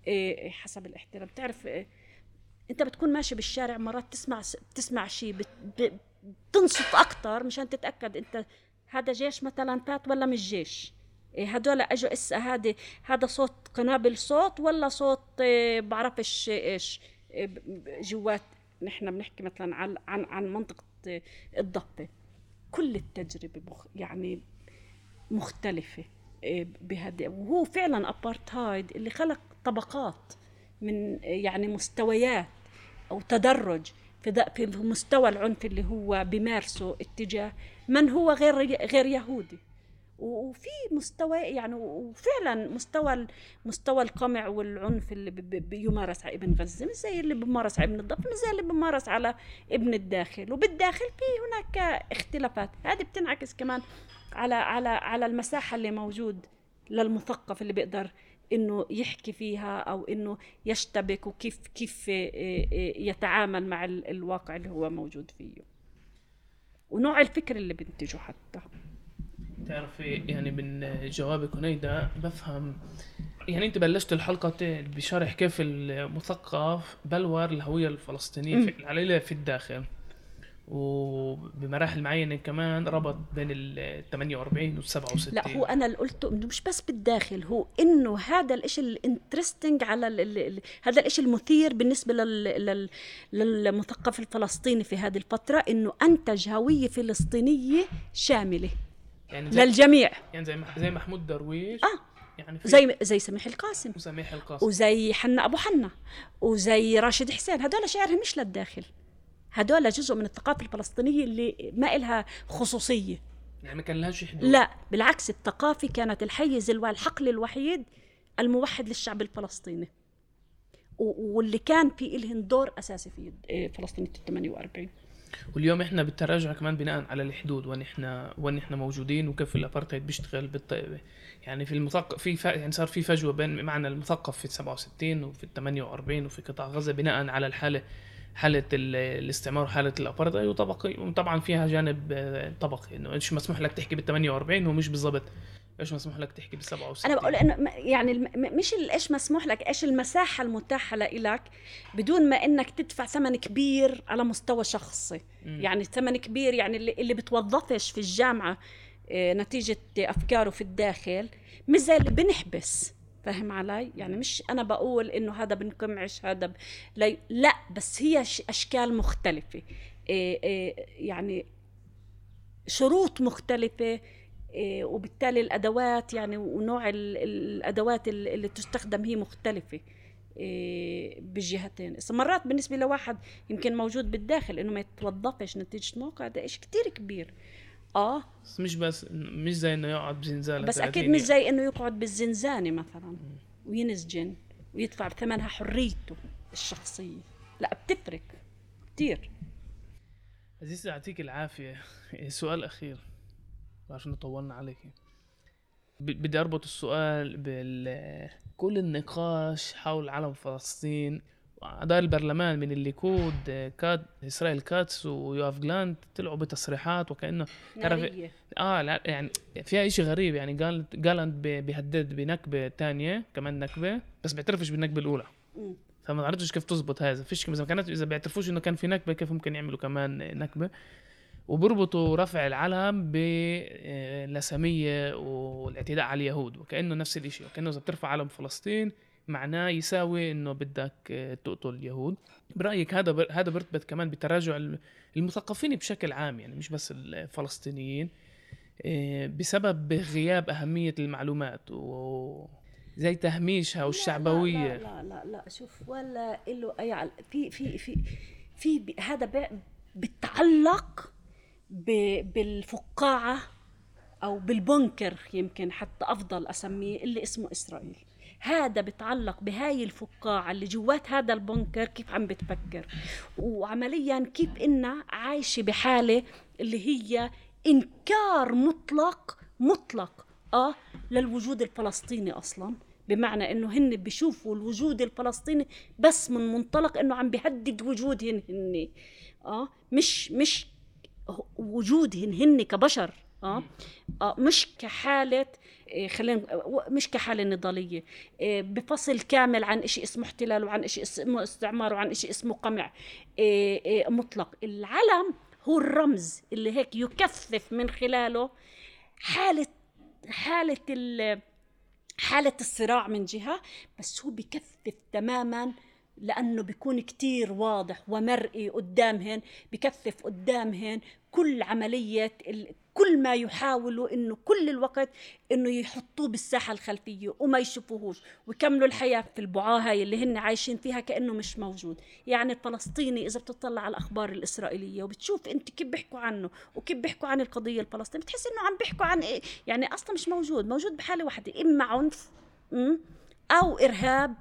إيه، حسب الاحترام. بتعرف إيه، أنت بتكون ماشي بالشارع مرات تسمع بتسمع شيء بتنصت أكثر مشان تتأكد أنت هذا جيش مثلا فات ولا مش جيش. إيه هدول إجوا إسا هذا هذا صوت قنابل صوت ولا صوت إيه بعرفش إيش. إيه جوات. نحن بنحكي مثلا عن عن منطقة الضفه كل التجربة مخ يعني مختلفة إيه بهذه. وهو فعلا ابارتهايد اللي خلق طبقات من يعني مستويات أو تدرج في مستوى العنف اللي هو بيمارسه اتجاه من هو غير غير يهودي. وفي مستوى يعني وفعلا مستوى مستوى القمع والعنف اللي بي- بي- بيمارس على ابن غزة مش زي اللي بيمارس على ابن الضفه مش زي اللي بيمارس على ابن الداخل. وبالداخل في هناك اختلافات هذه بتنعكس كمان على على على المساحة اللي موجود للمثقف اللي بيقدر إنه يحكي فيها أو إنه يشتبك وكيف كيف آه، آه، يتعامل مع ال- الواقع اللي هو موجود فيه. ونوع الفكر اللي بينتجه حتى. تعرفي يعني من جوابك هنيدا بفهم. يعني انت بلشت الحلقة بشرح كيف المثقف بلور الهوية الفلسطينية في على في الداخل. وبمراحل معينة كمان ربط بين ال 48 وال 67 لا هو أنا اللي قلته إنه مش بس بالداخل هو إنه هذا الإشي ال interesting على ال ال ال هذا الإشي المثير بالنسبة لل لل للمثقف الفلسطيني في هذه الفترة إنه أنتج هوية فلسطينية شاملة. يعني زي للجميع. يعني زي زي محمود درويش. آه. يعني زي زي سميح القاسم. وسميح القاسم. وزي حنا أبو حنا. وزي راشد حسين. هدول شعرهم مش للداخل. هدول جزء من الثقافة الفلسطينية اللي ما إلها خصوصية. يعني ما كان لهاش حدود. لا بالعكس الثقافة كانت الحيز والحقل الوحيد الموحد للشعب الفلسطيني. واللي كان في إلهن دور أساسي في إيه، فلسطين 48 واليوم إحنا بالتراجع كمان بناء على الحدود وين إحنا وين إحنا موجودين وكيف الابارتهايد بيشتغل بالط... يعني في المثقف في ف... يعني صار في فجوة بين معنى المثقف في 67 وفي ال 48 وفي قطاع غزة بناء على الحاله حالة ال... الاستعمار وحاله الابارتهايد وطبقي وطبعا فيها جانب آه، طبقي إنه إيش مسموح لك تحكي بال 48 ومش بالضبط. إيش مسموح لك تحكي بال 67 أنا بقول إنه م- يعني الم- م- مش إيش مسموح لك إيش المساحة المتاحة لإلك بدون ما إنك تدفع ثمن كبير على مستوى شخصي. مم. يعني ثمن كبير يعني اللي, اللي بتوظفش في الجامعة آه، نتيجة أفكاره في الداخل. مش زي اللي بنحبس فاهم علي؟ يعني مش أنا بقول إنه هذا بنقمعش هذا ب... لا, لا بس هي أشكال مختلفة. إيه إيه يعني شروط مختلفة. إيه وبالتالي الأدوات يعني ونوع ال- ال- الأدوات ال- اللي تستخدم هي مختلفة إيه بالجهتين. مرات بالنسبة لواحد يمكن موجود بالداخل إنه ما يتوظفش نتيجة موقع ده إشي كتير كبير. آه. بس مش بس مش زي إنه يقعد بزنزانة بس 30 أكيد مش. زي إنه يقعد بالزنزانة مثلا وينسجن ويدفع بثمنها حريته الشخصية. لا بتفرق كثير عزيزتي يعطيك العافية. سؤال أخير. عشان طولنا عليك بدي أربط السؤال بال كل النقاش حول علم فلسطين اعضاء البرلمان من الليكود كات إسرائيل كاتس ويوآف جلانت طلعوا بتصريحات وكأنه تعرف آه لا يعني فيها شيء غريب يعني. قال جالانت بيهدد بنكبة ثانية كمان نكبة بس بيعترفش بالنكبة الأولى. فما عرفتش كيف تزبط هذا. فيش إذا كانت إذا بيعترفوش إنه كان في نكبة كيف ممكن يعملوا كمان نكبة؟ وبربطوا رفع العلم باللسمية والاعتداء على اليهود وكأنه نفس الشيء وكأنه إذا بترفع علم فلسطين معناه يساوي إنه بدك تقتل اليهود. برأيك هذا هذا بيرتبط كمان بتراجع المثقفين بشكل عام يعني مش بس الفلسطينيين آه، بسبب غياب أهمية المعلومات و زي تهميشها والشعبويه لا لا لا, لا, لا شوف ولا له اي في في في في هذا بتعلق بالفقاعة أو بالبنكر يمكن حتى أفضل أسميه اللي اسمه إسرائيل. هذا بتعلق بهاي الفقاعة اللي جوات هذا البنكر كيف عم بتفكر. وعمليا كيف إنها عايشة بحالة اللي هي إنكار مطلق مطلق آه للوجود الفلسطيني أصلا. بمعنى إنه هن بيشوفوا الوجود الفلسطيني بس من منطلق إنه عم بيهدد وجودهن هن آه مش مش وجودهن هن كبشر آه, آه مش كحالة إيه، خلينا مش كحالة نضالية. إيه، بفصل كامل عن شيء اسمه احتلال وعن شيء اسمه استعمار وعن شيء اسمه قمع. مطلق. العلم هو الرمز اللي هيك يكثف من خلاله حالة حالة حالة الصراع من جهة بس هو بكثف تماما لأنه بيكون كتير واضح ومرئي قدامهن بكثف قدامهن كل عملية كل ما يحاولوا إنه كل الوقت إنه يحطوه بالساحة الخلفية وما يشوفوهوش ويكملوا الحياة في البعاة هاي اللي هن عايشين فيها كأنه مش موجود. يعني الفلسطيني إذا بتطلع على الأخبار الإسرائيلية وبتشوف أنت كيف بيحكوا عنه وكيف بيحكوا عن القضية الفلسطينية بتحس إنه عم بيحكوا عن إيه؟ يعني أصلا مش موجود موجود بحالة واحدة إما عنف أو إرهاب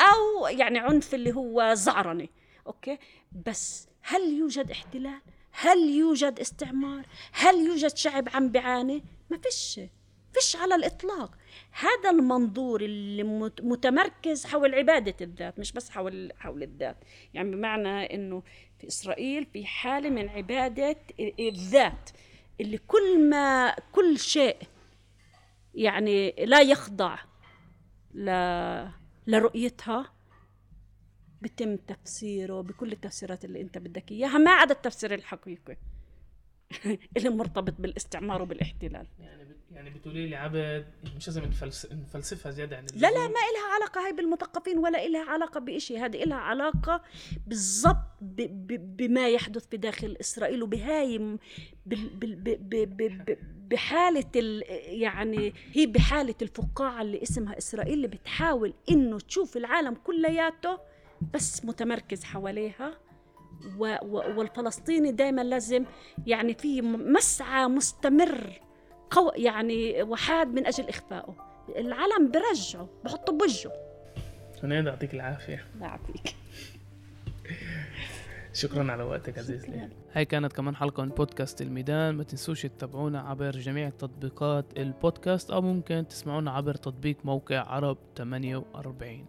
أو يعني عنف اللي هو زعرنه أوكي؟ بس هل يوجد احتلال؟ هل يوجد استعمار؟ هل يوجد شعب عم بيعاني؟ ما فيش فيش على الإطلاق. هذا المنظور اللي متمركز حول عبادة الذات مش بس حول حول الذات. يعني بمعنى إنه في إسرائيل في حالة من عبادة الذات اللي كل ما كل شيء يعني لا يخضع ل لرؤيتها بتم تفسيره بكل التفسيرات اللي انت بدك إياها. ما عدا التفسير الحقيقي اللي مرتبط بالاستعمار وبالاحتلال. يعني يعني بتقولي لي عبد مش لازم نفلسفها زيادة عن لا لا ما إلها علاقة هاي بالمثقفين ولا إلها علاقة بشيء هذه إلها علاقة بالضبط بما يحدث في داخل اسرائيل وبهاي بحالة يعني هي بحالة الفقاعة اللي اسمها إسرائيل اللي بتحاول إنه تشوف العالم كلياته بس متمركز حواليها و و والفلسطيني دائما لازم يعني في مسعى مستمر قو يعني وحاد من أجل إخفائه. العلم برجعه بحطه بوجهه. هنيدا يعطيك العافية. الله يعافيك. شكرا على وقتك عزيز لي هاي كانت كمان حلقة من بودكاست الميدان. ما تنسوش تتابعونا عبر جميع تطبيقات البودكاست أو ممكن تسمعونا عبر تطبيق موقع عرب 48